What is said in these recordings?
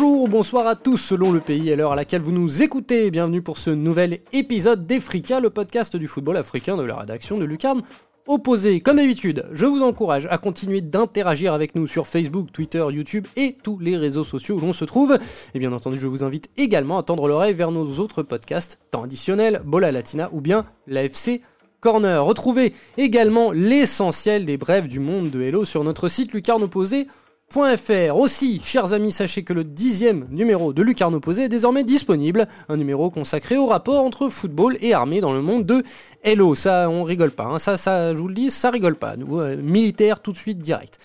Bonjour, bonsoir à tous selon le pays et l'heure à laquelle vous nous écoutez. Bienvenue pour ce nouvel épisode d'Efrica, le podcast du football africain de la rédaction de Lucarne opposé. Comme d'habitude, je vous encourage à continuer d'interagir avec nous sur Facebook, Twitter, YouTube et tous les réseaux sociaux où l'on se trouve. Et bien entendu, je vous invite également à tendre l'oreille vers nos autres podcasts, temps additionnel, Bola Latina ou bien l'AFC Corner. Retrouvez également l'essentiel des brèves du monde de Hello sur notre site Lucarne Opposé .fr. Aussi, chers amis, sachez que le dixième numéro de Lucarne Opposé est désormais disponible, un numéro consacré au rapport entre football et armée dans le monde de Hello. Ça, on rigole pas, hein. ça, ça, je vous le dis, ça rigole pas. Nous, euh, militaire, tout de suite, direct.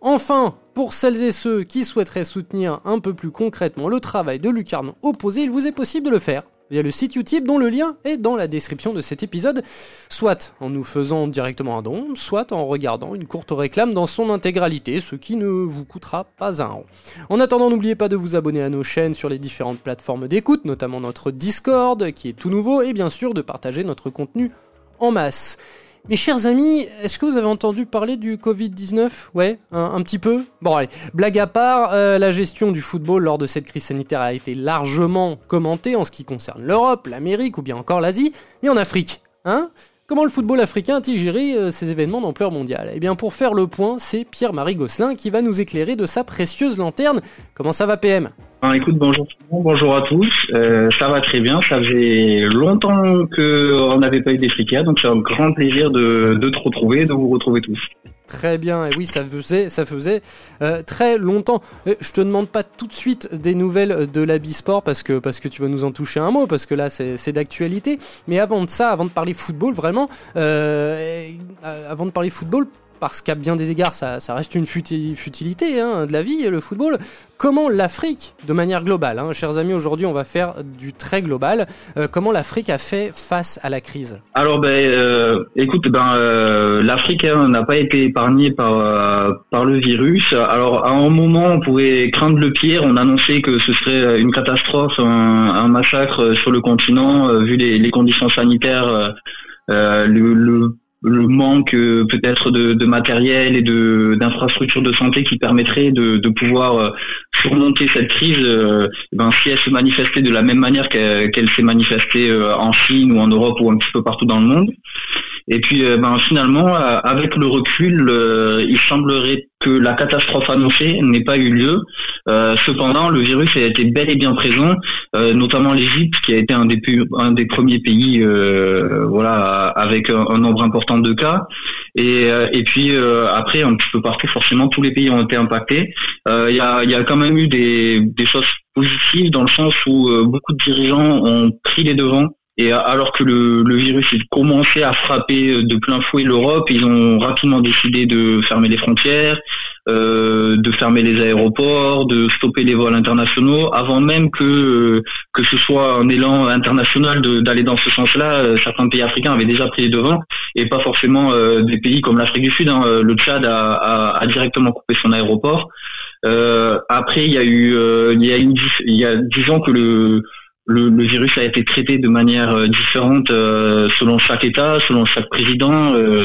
Enfin, pour celles et ceux qui souhaiteraient soutenir un peu plus concrètement le travail de Lucarne Opposé, il vous est possible de le faire il y a le site Utip dont le lien est dans la description de cet épisode, soit en nous faisant directement un don, soit en regardant une courte réclame dans son intégralité, ce qui ne vous coûtera pas un rond. En attendant, n'oubliez pas de vous abonner à nos chaînes sur les différentes plateformes d'écoute, notamment notre Discord qui est tout nouveau, et bien sûr de partager notre contenu en masse. Mes chers amis, est-ce que vous avez entendu parler du Covid-19 Ouais, un, petit peu. Bon allez, blague à part, euh, la gestion du football lors de cette crise sanitaire a été largement commentée en ce qui concerne l'Europe, l'Amérique ou bien encore l'Asie, mais en Afrique, hein? Comment le football africain a-t-il géré euh, ces événements d'ampleur mondiale? Eh bien pour faire le point, c'est Pierre-Marie Gosselin qui va nous éclairer de sa précieuse lanterne. Comment ça va PM écoute, bonjour bonjour à tous. Euh, ça va très bien. Ça faisait longtemps qu'on n'avait pas eu des donc c'est un grand plaisir de, te retrouver, de vous retrouver tous. Très bien, et oui, ça faisait, ça faisait euh, très longtemps. Euh, je te demande pas tout de suite des nouvelles de la Bisport parce que, parce que tu vas nous en toucher un mot, parce que là c'est d'actualité. Mais avant de ça, avant de parler football, vraiment, avant de parler football, parce qu'à bien des égards, ça, reste une futilité hein, de la vie, le football. Comment l'Afrique, de manière globale, hein, chers amis, aujourd'hui on va faire du très global, euh, comment l'Afrique a fait face à la crise? Alors, ben, euh, écoute, ben, euh, l'Afrique hein, n'a pas été épargnée par, le virus. Alors, à un moment, on pouvait craindre le pire. On annonçait que ce serait une catastrophe, un, massacre sur le continent, vu les, conditions sanitaires. Manque euh, peut-être de, matériel et de d'infrastructures de santé qui permettraient de, pouvoir euh, surmonter cette crise, euh, ben, si elle se manifestait de la même manière qu'elle s'est manifestée en Chine ou en Europe ou un petit peu partout dans le monde. Et puis ben, finalement, avec le recul, il semblerait que la catastrophe annoncée n'ait pas eu lieu. cependant, le virus a été bel et bien présent, notamment l'Égypte, qui a été un des, un des premiers pays voilà, avec un nombre important de cas. Et, euh, et puis euh, après, un petit peu partout, forcément, tous les pays ont été impactés. Euh, il y, a, y a quand même eu des, des choses positives dans le sens où beaucoup de dirigeants ont pris les devants et alors que le, le virus commençait à frapper de plein fouet l'Europe, ils ont rapidement décidé de fermer les frontières, euh, de fermer les aéroports, de stopper les vols internationaux, avant même que que ce soit un élan international d'aller dans ce sens-là. Euh, certains pays africains avaient déjà pris les devants, et pas forcément euh, des pays comme l'Afrique du Sud. Hein. Le Tchad a, a, a, directement coupé son aéroport. Euh, après, il y a eu, il y a une, il y a dix ans que le le, le, virus a été traité de manière euh, différente euh, selon chaque État, selon chaque président. Euh,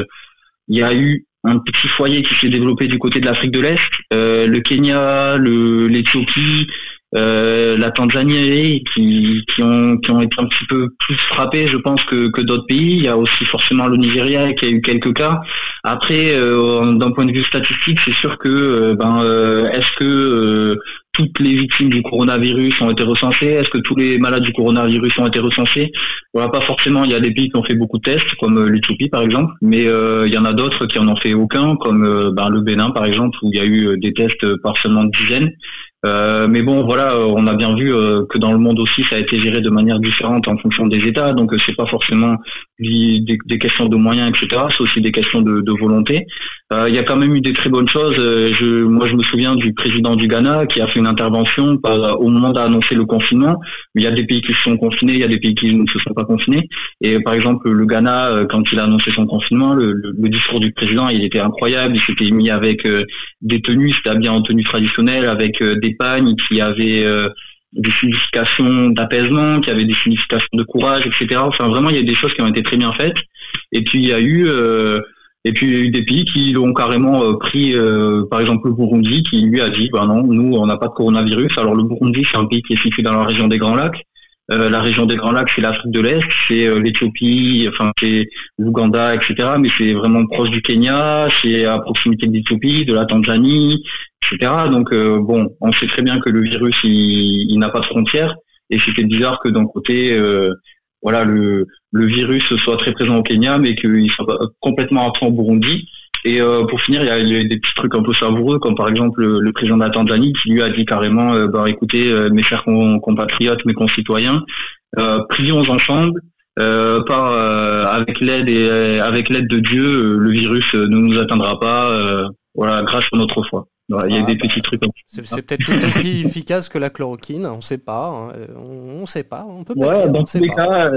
il y a eu un petit foyer qui s'est développé du côté de l'Afrique de l'Est, le Kenya, l'Éthiopie, euh, la Tanzanie qui, qui, ont, qui ont été un petit peu plus frappés, je pense, que, que d'autres pays. Il y a aussi forcément le Nigeria qui a eu quelques cas. Après, euh, d'un point de vue statistique, c'est sûr que euh, ben, est-ce que toutes les victimes du coronavirus ont été recensées? Est-ce que tous les malades du coronavirus ont été recensés? Voilà, pas forcément. Il y a des pays qui ont fait beaucoup de tests, comme l'Éthiopie par exemple, mais il y en a d'autres qui en ont fait aucun, comme ben, le Bénin par exemple, où il y a eu des tests par seulement dizaines. Euh, mais bon, voilà, euh, on a bien vu euh, que dans le monde aussi, ça a été géré de manière différente en fonction des États. Donc, c'est pas forcément des, des, questions de moyens, etc. C'est aussi des questions de, de volonté. Il y a quand même eu des très bonnes choses. Je, moi, je me souviens du président du Ghana qui a fait une intervention au moment d'annoncer le confinement. Il y a des pays qui se sont confinés, il y a des pays qui ne se sont pas confinés. Et par exemple, le Ghana, quand il a annoncé son confinement, le, le, discours du président, il était incroyable. Il s'était mis avec des tenues, c'était bien en tenue traditionnelle, avec des qui avait euh, des significations d'apaisement, qui avait des significations de courage, etc. Enfin, vraiment, il y a des choses qui ont été très bien faites. Et puis, il y a eu, euh, Et puis il y a eu des pays qui l'ont carrément euh, pris, euh, par exemple le Burundi, qui lui a dit, bah non, nous on n'a pas de coronavirus. Alors le Burundi, c'est un pays qui est situé dans la région des Grands Lacs. Euh, la région des Grands Lacs, c'est l'Afrique de l'Est, c'est l'Éthiopie, enfin c'est l'Ouganda, etc. Mais c'est vraiment proche du Kenya, c'est à proximité de l'Éthiopie, de la Tanzanie, etc. Donc bon, on sait très bien que le virus, il, n'a pas de frontières. Et c'était bizarre que d'un côté, voilà, le, le virus soit très présent au Kenya, mais qu'il soit complètement absent au Burundi. Et euh, pour finir, il y, a, des petits trucs un peu savoureux, comme par exemple le, président de la Tanzanie qui lui a dit carrément, euh, bah, écoutez, euh, mes chers compatriotes, mes concitoyens, prions ensemble, par avec l'aide et avec l'aide de Dieu, le virus ne nous atteindra pas, voilà, grâce à notre foi. Il y a ah, des bah, petits trucs. C'est peut-être tout aussi efficace que la chloroquine, on ne sait pas, hein. on ne sait pas, on peut pas. Ouais, dans tous les cas,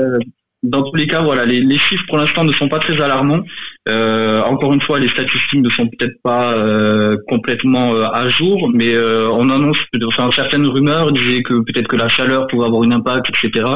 dans tous les cas, voilà, les, les chiffres pour l'instant ne sont pas très alarmants. Euh, encore une fois, les statistiques ne sont peut-être pas euh, complètement euh, à jour, mais euh, on annonce, enfin, certaines rumeurs disaient que peut-être que la chaleur pouvait avoir un impact, etc.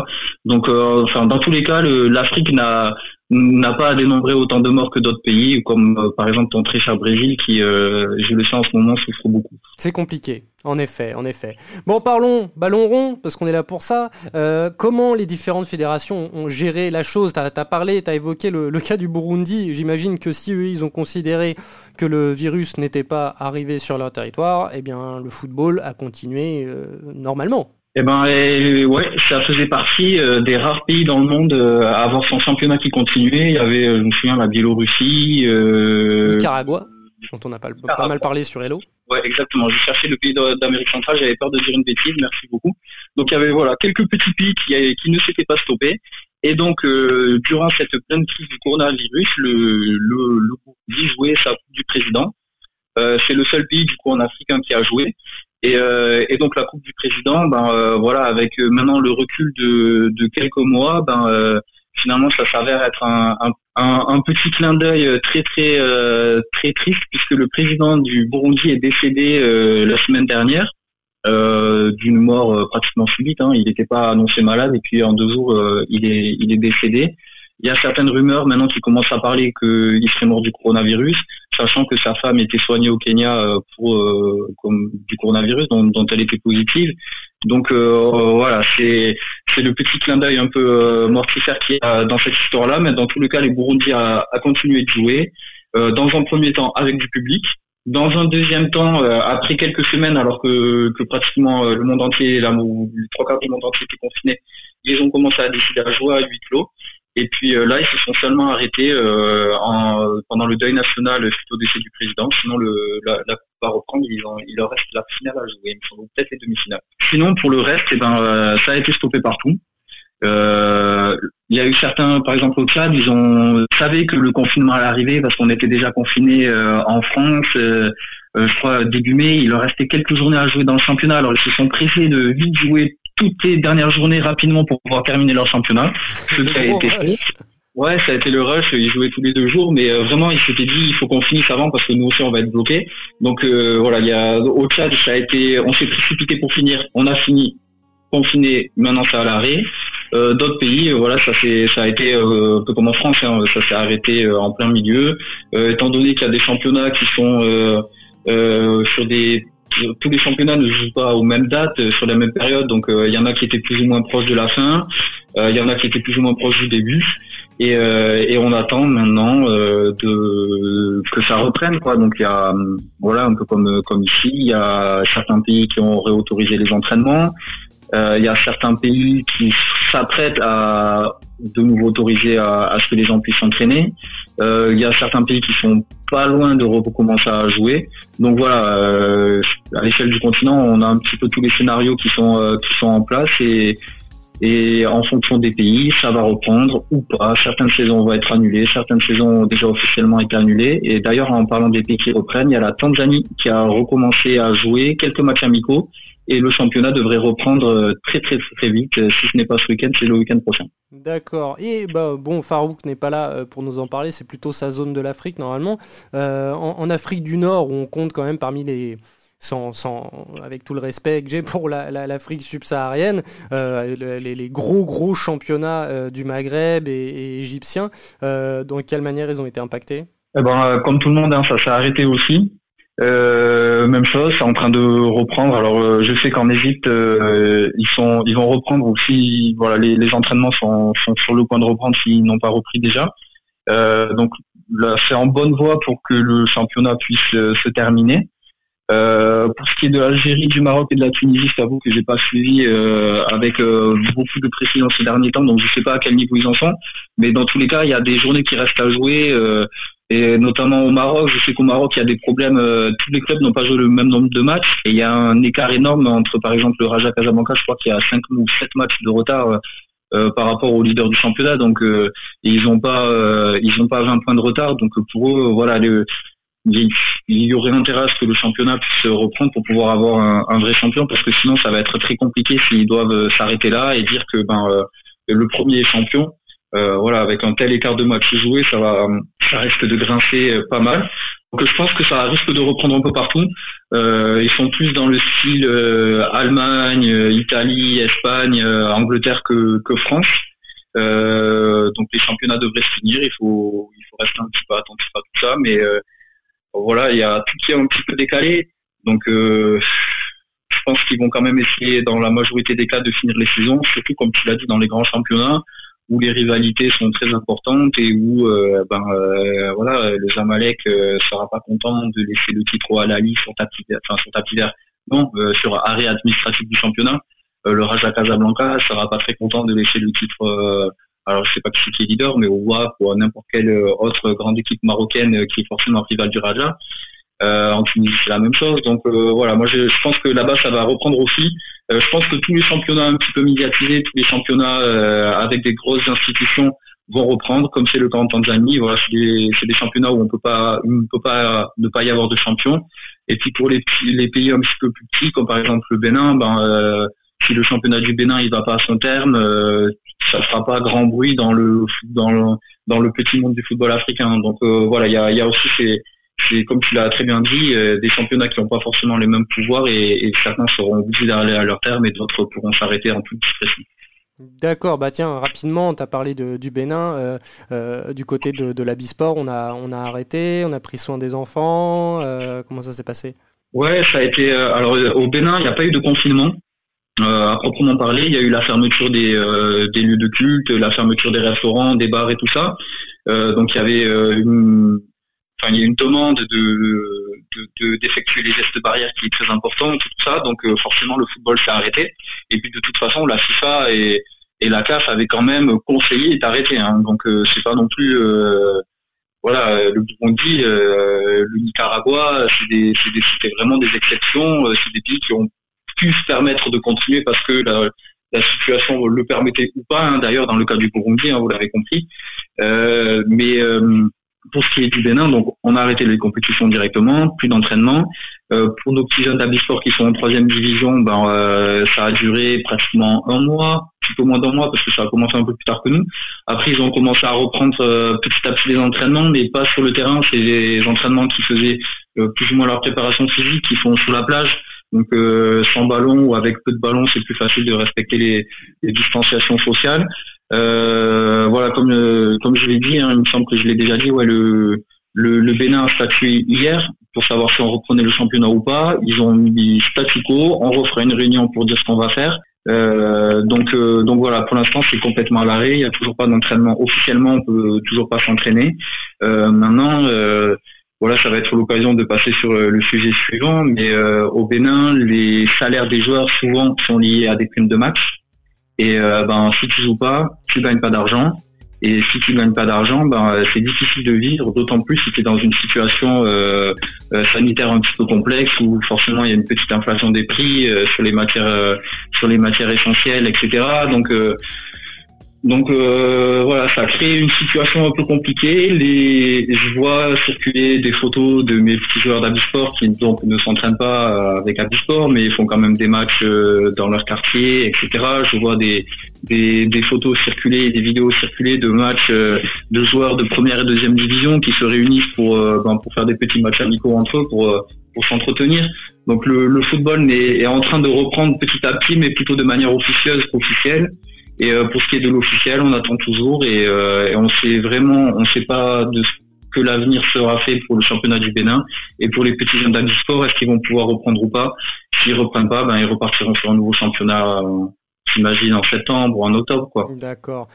Donc, euh, enfin, dans tous les cas, l'Afrique n'a n'a pas à dénombrer autant de morts que d'autres pays, comme euh, par exemple ton très cher Brésil, qui, je le sais en ce moment, souffre beaucoup. C'est compliqué, en effet, en effet. Bon, parlons ballon rond, parce qu'on est là pour ça. Euh, comment les différentes fédérations ont géré la chose? Tu as, parlé, tu as évoqué le, cas du Burundi. J'imagine que si eux, ils ont considéré que le virus n'était pas arrivé sur leur territoire, eh bien, le football a continué normalement. Eh ben, ouais, ça faisait partie euh, des rares pays dans le monde euh, à avoir son championnat qui continuait. Il y avait, euh, je me souviens, la Biélorussie, euh... Nicaragua, dont on a pas, pas mal parlé sur Hello. Ouais, exactement. J'ai cherché le pays d'Amérique centrale. J'avais peur de dire une bêtise. Merci beaucoup. Donc il y avait voilà quelques petits pays qui, ne s'étaient pas stoppés. Et donc durant cette pleine crise du coronavirus, le le, le jouait sa coupe du président. c'est le seul pays du coup en Afrique hein, qui a joué. Euh, et, donc la Coupe du Président, ben euh, voilà, avec euh, maintenant le recul de, quelques mois, ben finalement ça s'avère être un, petit clin d'œil très très très triste puisque le président du Burundi est décédé la semaine dernière d'une mort pratiquement subite. Hein. Il n'était pas annoncé malade et puis en deux jours il est il est décédé. Il y a certaines rumeurs maintenant qui commencent à parler qu'il serait mort du coronavirus, sachant que sa femme était soignée au Kenya euh, pour euh, du coronavirus, dont, elle était positive. Donc euh, voilà, c'est c'est le petit clin d'œil un peu mortifère qui a dans cette histoire-là, mais dans tous les cas, les Burundis a, continué de jouer. dans un premier temps avec du public, dans un deuxième temps, après quelques semaines, alors que, que pratiquement le monde entier, la, les trois quarts du monde entier étaient confinés, ils ont commencé à décider à jouer à huis clos. Et puis euh, là, ils se sont seulement arrêtés euh, pendant le deuil national suite au décès du président. Sinon, le, la, coupe va reprendre. Il, il leur reste la finale à jouer, il me peut-être les demi-finales. Sinon, pour le reste, eh ben, euh, ça a été stoppé partout. il y a eu certains, par exemple au Tchad, ils ont savaient que le confinement allait arriver parce qu'on était déjà confiné en France. je crois début mai, il leur restait quelques journées à jouer dans le championnat. Alors ils se sont pressés de vite jouer toutes les dernières journées rapidement pour pouvoir terminer leur championnat. Ce qui a été fait. Ouais, ça a été le rush. Ils jouaient tous les deux jours, mais euh, vraiment, ils s'étaient dit, il faut qu'on finisse avant parce que nous aussi, on va être bloqués. Donc euh, voilà, il y a au Tchad, ça a été, on s'est précipité pour finir. On a fini confiné. Maintenant, c'est à l'arrêt. Euh, D'autres pays, voilà, ça c'est, ça a été un peu comme en France, hein, ça s'est arrêté en plein milieu. étant donné qu'il y a des championnats qui sont sur des tous les championnats ne jouent pas aux mêmes dates, euh, sur la même période. Donc euh, il y en a qui étaient plus ou moins proches de la fin, euh, il y en a qui étaient plus ou moins proches du début. Et, on attend maintenant de, que ça reprenne. Quoi. Donc il y a, voilà, un peu comme, comme ici, il y a certains pays qui ont réautorisé les entraînements. Il y a certains pays qui s'apprêtent à de nouveau autoriser à, ce que les gens puissent s'entraîner. Euh, il y a certains pays qui sont pas loin de recommencer à jouer. Donc voilà, euh, à l'échelle du continent, on a un petit peu tous les scénarios qui sont euh, qui sont en place et et en fonction des pays, ça va reprendre ou pas. Certaines saisons vont être annulées, certaines saisons ont déjà officiellement été annulées. Et d'ailleurs, en parlant des pays qui reprennent, il y a la Tanzanie qui a recommencé à jouer quelques matchs amicaux et le championnat devrait reprendre euh, très très très vite. Euh, si ce n'est pas ce week-end, c'est le week-end prochain. D'accord. Et bah, bon, Farouk n'est pas là euh, pour nous en parler, c'est plutôt sa zone de l'Afrique normalement. en, Afrique du Nord, où on compte quand même parmi les... Sans, sans, avec tout le respect que j'ai pour l'Afrique subsaharienne, les, gros gros championnats du Maghreb et, et égyptiens, dans quelle manière ils ont été impactés? Eh ben, Comme tout le monde, hein, ça s'est arrêté aussi. Euh, même chose, c'est en train de reprendre. Alors, euh, je sais qu'en Égypte, euh, ils sont, ils vont reprendre aussi. Voilà, les, les entraînements sont, sont, sur le point de reprendre s'ils n'ont pas repris déjà. donc, là, c'est en bonne voie pour que le championnat puisse se terminer. Euh, pour ce qui est de l'Algérie, du Maroc et de la Tunisie, je t'avoue que j'ai pas suivi euh, avec euh, beaucoup de précision ces derniers temps, donc je sais pas à quel niveau ils en sont. Mais dans tous les cas, il y a des journées qui restent à jouer, et notamment au Maroc. Je sais qu'au Maroc, il y a des problèmes. tous les clubs n'ont pas joué le même nombre de matchs, et il y a un écart énorme entre, par exemple, le Raja Casablanca. Je crois qu'il y a 5 ou 7 matchs de retard. par rapport aux leaders du championnat. Donc ils n'ont pas ils ont pas 20 points de retard. Donc pour eux, voilà, il y aurait intérêt à ce que le championnat puisse reprendre pour pouvoir avoir un, vrai champion parce que sinon ça va être très compliqué s'ils doivent euh, s'arrêter là et dire que ben euh, le premier est champion euh, voilà avec un tel écart de match joué ça va ça risque de grincer pas mal. Donc je pense que ça risque de reprendre un peu partout. Ils sont plus dans le style Allemagne Italie Espagne Angleterre que, que France. Donc les championnats devraient se finir. Il faut il faut rester un petit peu attentif à tout ça. Mais voilà, il y a tout qui est un petit peu décalé. Donc, euh, je pense qu'ils vont quand même essayer, dans la majorité des cas, de finir les saisons, surtout comme tu l'as dit, dans les grands championnats où les rivalités sont très importantes et où euh, ben, euh, voilà, le Zamalek ne sera pas content de laisser le titre au Alali sur tapis, enfin, sur tapis vert, non, sur arrêt administratif du championnat. le Raja Casablanca sera pas très content de laisser le titre alors je sais pas qui est leader, mais on voit pour n'importe quelle euh, autre grande équipe marocaine euh, qui est forcément rival du Raja. Euh, en Tunisie, c'est la même chose. Donc voilà, moi je, pense que là-bas ça va reprendre aussi. je pense que tous les championnats un petit peu médiatisés, tous les championnats avec des grosses institutions vont reprendre, comme c'est le cas en Tanzanie. Voilà, c'est des, des, championnats où on peut pas, on peut pas ne pas y avoir de champion. Et puis pour les, les pays un petit peu plus petits, comme par exemple le Bénin, ben si le championnat du Bénin il va pas à son terme, ça fera pas grand bruit dans le dans le, dans le petit monde du football africain. Donc euh, voilà, il y a, y a, aussi ces, comme tu l'as très bien dit, euh, des championnats qui n'ont pas forcément les mêmes pouvoirs et, certains seront obligés d'aller à leur terme et d'autres pourront s'arrêter en toute discrétion. D'accord, bah tiens, rapidement, tu as parlé de, du Bénin, euh, du côté de, de l'Abisport, on a, on a arrêté, on a pris soin des enfants, comment ça s'est passé? Ouais, ça a été. alors au Bénin, il n'y a pas eu de confinement. Euh, à proprement parler, il y a eu la fermeture des, euh, des, lieux de culte, la fermeture des restaurants, des bars et tout ça. Euh, donc il y avait une, enfin, il y a une demande de, d'effectuer les gestes barrières qui est très importante, tout ça. Donc forcément le football s'est arrêté. Et puis de toute façon, la FIFA et, la CAF avaient quand même conseillé d'arrêter. Hein. Donc c'est pas non plus voilà, le Burundi, le Nicaragua, c'était vraiment des exceptions. C'est des pays qui ont pu se permettre de continuer parce que la, situation le permettait ou pas. Hein, d'ailleurs, dans le cas du Burundi, hein, vous l'avez compris. Euh, mais euh, pour ce qui est du Bénin, donc on a arrêté les compétitions directement, plus d'entraînement. Euh, pour nos petits jeunes d'Abisport qui sont en troisième division, ben, ça a duré pratiquement un mois, un petit peu moins d'un mois parce que ça a commencé un peu plus tard que nous. Après, ils ont commencé à reprendre petit à petit les entraînements, mais pas sur le terrain. C'est les entraînements qui faisaient plus ou moins leur préparation physique, qui font sur la plage. Donc euh, sans ballon ou avec peu de ballon, c'est plus facile de respecter les, distanciations sociales. Euh, voilà, comme euh, comme je l'ai dit, hein, il me semble que je l'ai déjà dit, ouais, le, le, Bénin a statué hier pour savoir si on reprenait le championnat ou pas. Ils ont mis statu quo, on refera une réunion pour dire ce qu'on va faire. donc, donc voilà, pour l'instant c'est complètement à l'arrêt. Il n'y a toujours pas d'entraînement officiellement, on peut toujours pas s'entraîner. maintenant, voilà, ça va être l'occasion de passer sur euh, le sujet suivant, mais euh, au Bénin, les salaires des joueurs souvent sont liés à des primes de match. Et euh, ben, si tu joues pas, tu gagnes pas d'argent. Et si tu gagnes pas d'argent, ben, c'est difficile de vivre, d'autant plus si tu es dans une situation sanitaire un petit peu complexe où forcément il y a une petite inflation des prix sur les matières sur les matières essentielles, etc. Donc donc euh, voilà, ça crée une situation un peu compliquée. Les, je vois circuler des photos de mes petits joueurs d'Abisport qui donc ne s'entraînent pas euh, avec Abisport, mais ils font quand même des matchs euh, dans leur quartier, etc. Je vois des, des, photos circuler, des vidéos circuler de matchs de joueurs de première et deuxième division qui se réunissent pour, ben, pour faire des petits matchs amicaux entre eux, pour, pour s'entretenir. Donc le, le football est, est en train de reprendre petit à petit, mais plutôt de manière officieuse qu'officielle. Et euh, pour ce qui est de l'officiel, on attend toujours et, euh, on sait vraiment, on sait pas de ce que l'avenir sera fait pour le championnat du Bénin et pour les petits jeunes du sport, est-ce qu'ils vont pouvoir reprendre ou pas S'ils reprennent pas, ben ils repartiront sur un nouveau championnat, j'imagine en septembre ou en octobre, quoi. D'accord.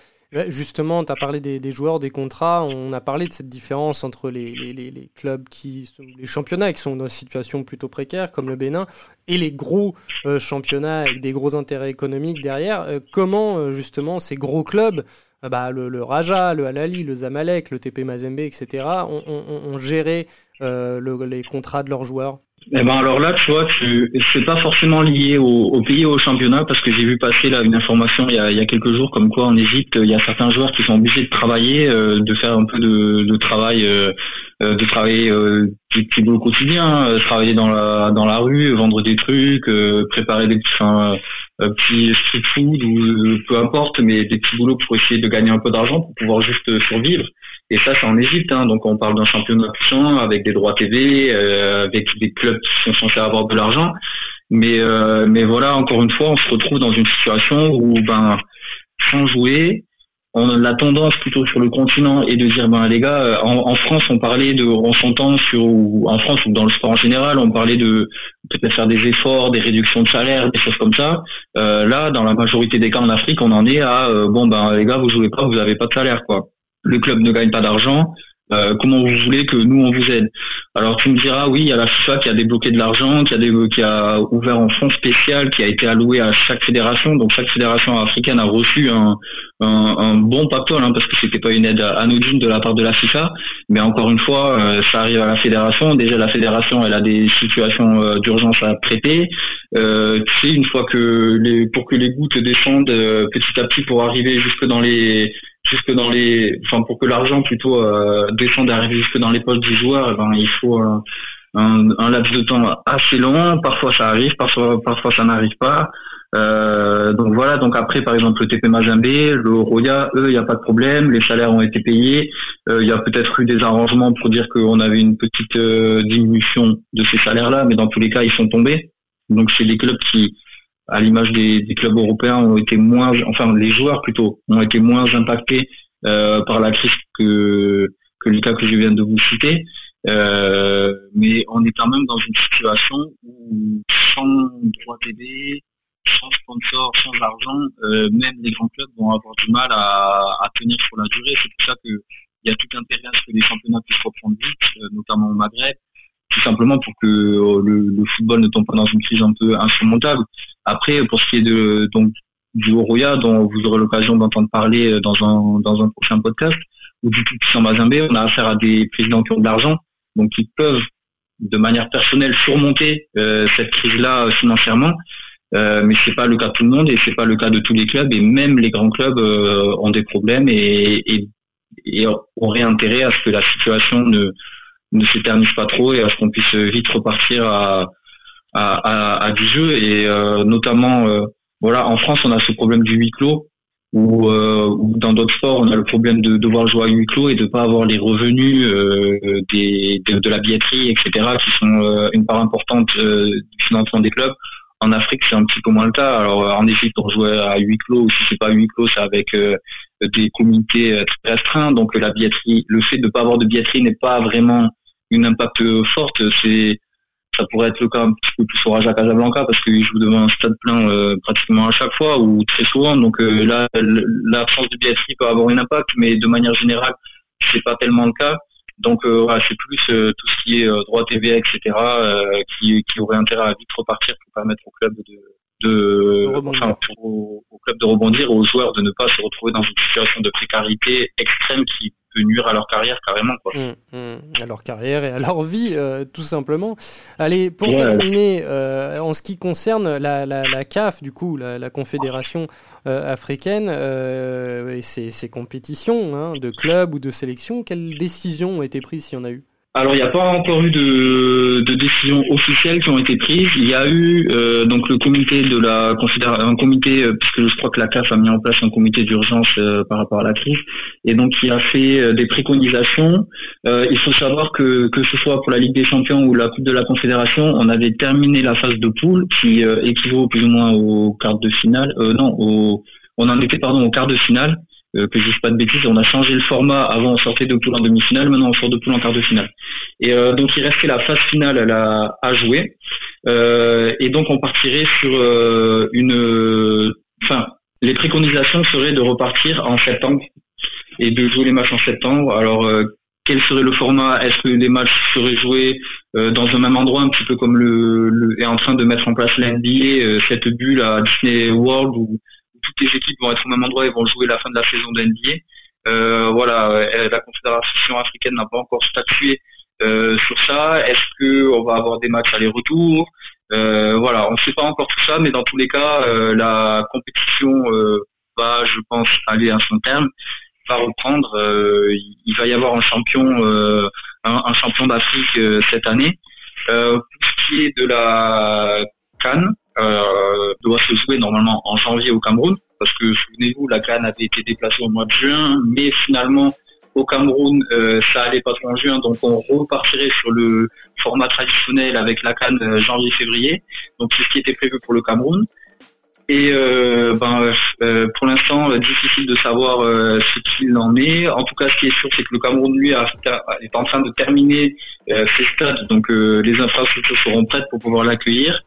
Justement, tu as parlé des, joueurs, des contrats. On a parlé de cette différence entre les, clubs qui sont, les championnats qui sont dans une situation plutôt précaire, comme le Bénin, et les gros euh, championnats avec des gros intérêts économiques derrière. Euh, comment, euh, justement, ces gros clubs, bah, le, Raja, le Alali, le Zamalek, le TP Mazembe, etc., ont, géré les contrats de leurs joueurs? Eh ben alors là, tu vois, c'est pas forcément lié au, pays ou au championnat parce que j'ai vu passer là une information il y, a, quelques jours comme quoi en Égypte il y a certains joueurs qui sont obligés de travailler, euh, de faire un peu de, travail, euh, de travailler du petit boulot quotidien, travailler dans la dans la rue, vendre des trucs, préparer des petits, petits street food ou peu importe, mais des petits boulots pour essayer de gagner un peu d'argent pour pouvoir juste survivre. Et ça, c'est en Égypte. Hein, donc, on parle d'un championnat puissant avec des droits TV, euh, avec des clubs qui sont censés avoir de l'argent. Mais, euh, mais voilà, encore une fois, on se retrouve dans une situation où, ben, sans jouer, on a la tendance plutôt sur le continent et de dire, ben, les gars, euh, en, France, on parlait de, on s'entend sur, en France ou dans le sport en général, on parlait de peut-être faire des efforts, des réductions de salaire, des choses comme ça. là, dans la majorité des cas en Afrique, on en est à, bon, ben, les gars, vous jouez pas, vous avez pas de salaire, quoi le club ne gagne pas d'argent, euh, comment vous voulez que nous on vous aide Alors tu me diras oui, il y a la FIFA qui a débloqué de l'argent, qui a ouvert un fonds spécial qui a été alloué à chaque fédération. Donc chaque fédération africaine a reçu un, bon pactole hein, parce que c'était pas une aide anodine de la part de la FIFA. Mais encore une fois, euh, ça arrive à la fédération. Déjà la fédération, elle a des situations euh, d'urgence à traiter. tu sais, une fois que les pour que les gouttes descendent petit à petit pour arriver jusque dans les jusque dans les, enfin pour que l'argent plutôt euh, descende arrive jusque dans les poches du joueur, eh ben, il faut un, un, laps de temps assez long. Parfois ça arrive, parfois parfois ça n'arrive pas. Euh, donc voilà, donc après par exemple le TP Mazembe, le Roya, eux, il n'y a pas de problème, les salaires ont été payés. Euh, il y a peut-être eu des arrangements pour dire qu'on avait une petite diminution de ces salaires-là, mais dans tous les cas ils sont tombés. Donc c'est les clubs qui à l'image des, clubs européens, ont été moins, enfin les joueurs plutôt, ont été moins impactés euh, par la crise que, que les cas que je viens de vous citer. Euh, mais on est quand même dans une situation où sans droit TV, sans sponsor, sans argent, euh, même les grands clubs vont avoir du mal à, tenir sur la durée. C'est pour ça qu'il y a tout intérêt à ce que les championnats puissent reprendre vite, notamment au Maghreb, tout simplement pour que le, football ne tombe pas dans une crise un peu insurmontable. Après, pour ce qui est de, donc, du Oroya, dont vous aurez l'occasion d'entendre parler euh, dans un, dans un prochain podcast, ou du tout Mazembe, on a affaire à des présidents qui ont de l'argent, donc qui peuvent, de manière personnelle, surmonter euh, cette crise-là euh, financièrement. Euh, mais c'est pas le cas de tout le monde et c'est pas le cas de tous les clubs et même les grands clubs ont des problèmes et, et, et, auraient intérêt à ce que la situation ne, ne s'éternise pas trop et à ce qu'on puisse vite repartir à, à, du jeu. Et euh, notamment euh, voilà en France on a ce problème du huis clos ou euh, dans d'autres sports on a le problème de devoir jouer à huis clos et de pas avoir les revenus des, de, la billetterie etc qui sont une part importante du financement des clubs. En Afrique c'est un petit peu moins le cas. Alors en Égypte on jouait à huis clos ou si c'est pas huis clos c'est avec des comités très restreints. Donc la billetterie le fait de pas avoir de billetterie n'est pas vraiment une impact forte. C'est ça pourrait être le cas un petit peu plus au Raja Casablanca parce qu'ils jouent devant un stade plein euh, pratiquement à chaque fois ou très souvent. Donc euh, là, l'absence de billetterie peut avoir un impact, mais de manière générale, c'est pas tellement le cas. Donc euh, c'est plus tout ce qui est droit TVA, etc., qui, qui, aurait intérêt à vite repartir pour permettre au club de, de, enfin, au, club de rebondir, aux joueurs de ne pas se retrouver dans une situation de précarité extrême qui peut nuire à leur carrière carrément. Quoi. Mmh, mmh. à leur carrière et à leur vie, euh, tout simplement. Allez, pour terminer, euh, en ce qui concerne la, la, CAF, du coup, la, Confédération euh, africaine, et ses, compétitions hein, de clubs ou de sélections, quelles décisions ont été prises s'il y en a eu? Alors, il n'y a pas encore eu de, de décisions officielles qui ont été prises. Il y a eu euh, donc le comité de la un comité euh, puisque je crois que la CAF a mis en place un comité d'urgence euh, par rapport à la crise et donc qui a fait des préconisations. il faut savoir que que ce soit pour la Ligue des Champions ou la Coupe de la Confédération, on avait terminé la phase de poule qui équivaut plus ou moins au quart de finale. non, au, on en était pardon au quart de finale que je dise pas de bêtises. On a changé le format. Avant, on sortait de poule en demi-finale. Maintenant, on sort de poule en quart de finale. Et donc, il restait la phase finale à, jouer. et donc, on partirait sur une... Enfin, les préconisations seraient de repartir en septembre et de jouer les matchs en septembre. Alors, quel serait le format? Est-ce que les matchs seraient joués euh, dans un même endroit, un petit peu comme le, est en train de mettre en place l'NBA, euh, cette bulle à Disney World toutes les équipes vont être au même endroit et vont jouer la fin de la saison de NBA. Euh, voilà, la Confédération africaine n'a pas encore statué sur ça. Est-ce que on va avoir des matchs aller-retour? Voilà, on ne sait pas encore tout ça, mais dans tous les cas, la compétition va, je pense, aller à son terme va reprendre. Euh, il va y avoir un champion, euh, un, champion d'Afrique euh, cette année. pour ce qui est de la Cannes, doit se jouer normalement en janvier au Cameroun, parce que souvenez-vous, la Cannes avait été déplacée au mois de juin, mais finalement au Cameroun, ça allait pas trop en juin, donc on repartirait sur le format traditionnel avec la Cannes janvier-février. Donc c'est ce qui était prévu pour le Cameroun. Et euh, ben, euh, pour l'instant, euh, difficile de savoir ce qu'il en est. En tout cas, ce qui est sûr, c'est que le Cameroun, lui, est en train de terminer ses stades. Donc, les infrastructures seront prêtes pour pouvoir l'accueillir.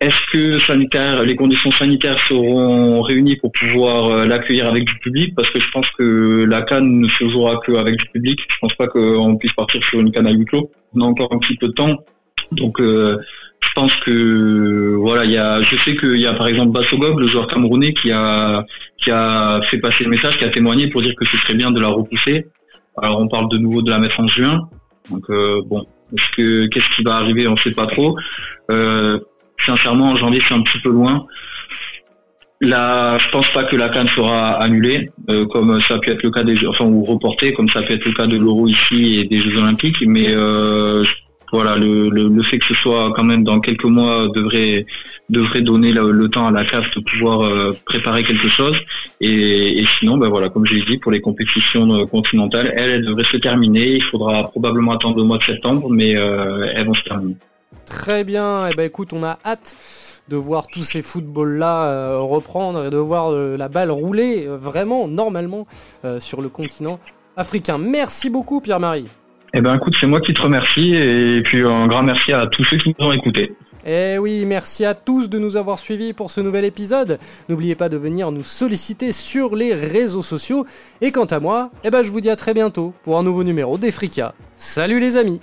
Est-ce que sanitaire, les conditions sanitaires seront réunies pour pouvoir l'accueillir avec du public? Parce que je pense que la canne ne se jouera qu'avec du public. Je pense pas qu'on puisse partir sur une canne à huis clos. On a encore un petit peu de temps. Donc, je pense que voilà, il y a, je sais qu'il y a par exemple Bassogog, le joueur camerounais, qui a qui a fait passer le message, qui a témoigné pour dire que ce serait bien de la repousser. Alors on parle de nouveau de la mettre en juin. Donc euh, bon, est-ce que qu'est-ce qui va arriver, on ne sait pas trop. Euh, sincèrement, en janvier c'est un petit peu loin. Là, je pense pas que la canne sera annulée, euh, comme ça peut être le cas des, enfin ou reportée, comme ça peut être le cas de l'Euro ici et des Jeux Olympiques. Mais euh, voilà, le, fait que ce soit quand même dans quelques mois devrait devrait donner le, temps à la CAF de pouvoir euh, préparer quelque chose. Et, sinon, ben voilà, comme j'ai dit, pour les compétitions continentales, elles, elles, devraient se terminer. Il faudra probablement attendre le mois de septembre, mais elles vont se terminer. Très bien. Et eh ben écoute, on a hâte de voir tous ces footballs-là reprendre et de voir la balle rouler vraiment normalement sur le continent africain. Merci beaucoup, Pierre-Marie. Eh ben écoute, c'est moi qui te remercie et puis un grand merci à tous ceux qui nous ont écoutés. Eh oui, merci à tous de nous avoir suivis pour ce nouvel épisode. N'oubliez pas de venir nous solliciter sur les réseaux sociaux. Et quant à moi, eh ben je vous dis à très bientôt pour un nouveau numéro d'Efrika. Salut les amis